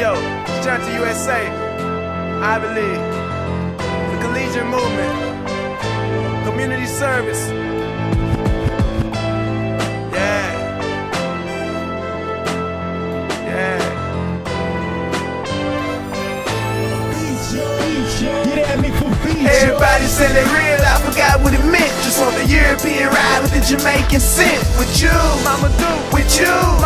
yo, strength to USA. I believe. The collegiate movement. Community service. Yeah. Yeah. Get at me for beats. Everybody said they real, I forgot what it meant. Just want the European ride with the Jamaican scent. With you, mama do. With you,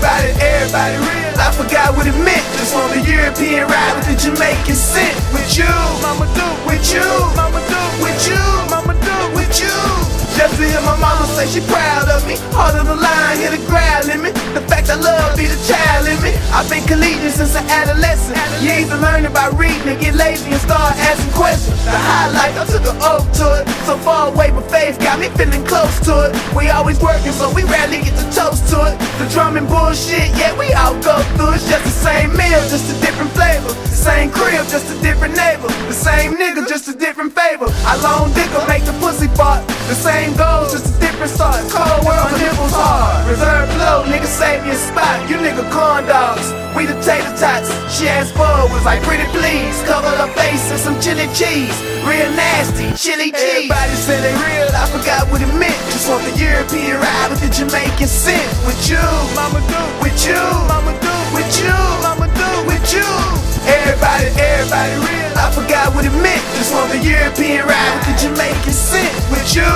Everybody, everybody real, I forgot what it meant. Just want the European ride with the Jamaican scent. With you, mama do. With you, mama do. With you, mama do. With you. Just to hear my mama say she proud of me. Heart of the line, hear the growl in me. The fact I love be the child in me. I've been collegiate since an adolescent. You either learning by reading and get lazy and start asking questions. The highlight, I took an oath to it. So far away, but faith got me feeling close to it. We always working, so we rarely get to toast to it. The drumming bullshit, yeah, we all go through. It's just the same meal, just a different flavor. The same crib, just a different neighbor. The same nigga, just a different favor. I long dicker make the pussy fart. The same goals, just a different start. Cold world, nipples hard. Reserve blow, nigga save me a spot. You nigga corn dogs, we the tater tots. She asked for was like pretty please. Cover chili cheese. Real nasty, chili cheese. Everybody said they real, I forgot what it meant. Just want the European ride with the Jamaican scent. With you, mama do. With you, mama do. With you, mama do. With you. Everybody, everybody real. I forgot what it meant. Just want the European ride with the Jamaican scent. With you,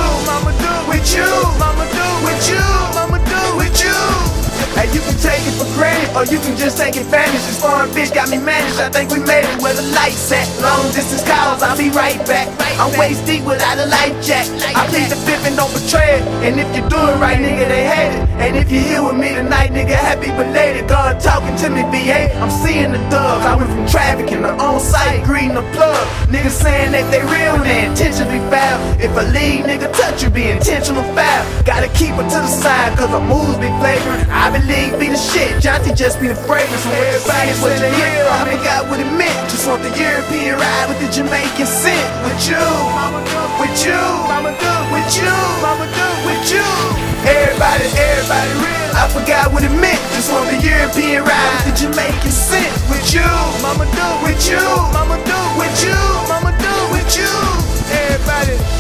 or you can just take advantage. This foreign bitch got me managed. I think we made it where the lights at. Long distance calls, I'll be right back. I'm waist deep without a life jack. I plead the fifth and don't betray it. And if you do it right, nigga, they hate it. And if you're here with me tonight, nigga, happy belated. God talking to me, VA. I'm seeing the dubs. I went from trafficking to on site, greeting the plug. Niggas saying that they real and they intentionally foul. If a lead nigga touch you, be intentional foul. Gotta keep it to the side, cause the moves be flavoring. I believe Jaunty just be the fragrance. When everybody what you hear, I forgot what it meant. Just want the European ride with the Jamaican scent. With you, with you, with you, mama do with you. Everybody, everybody real. I forgot what it meant. Just want the European ride with the Jamaican scent. With you, mama do. With you, mama do. With you, mama do. With you. Everybody.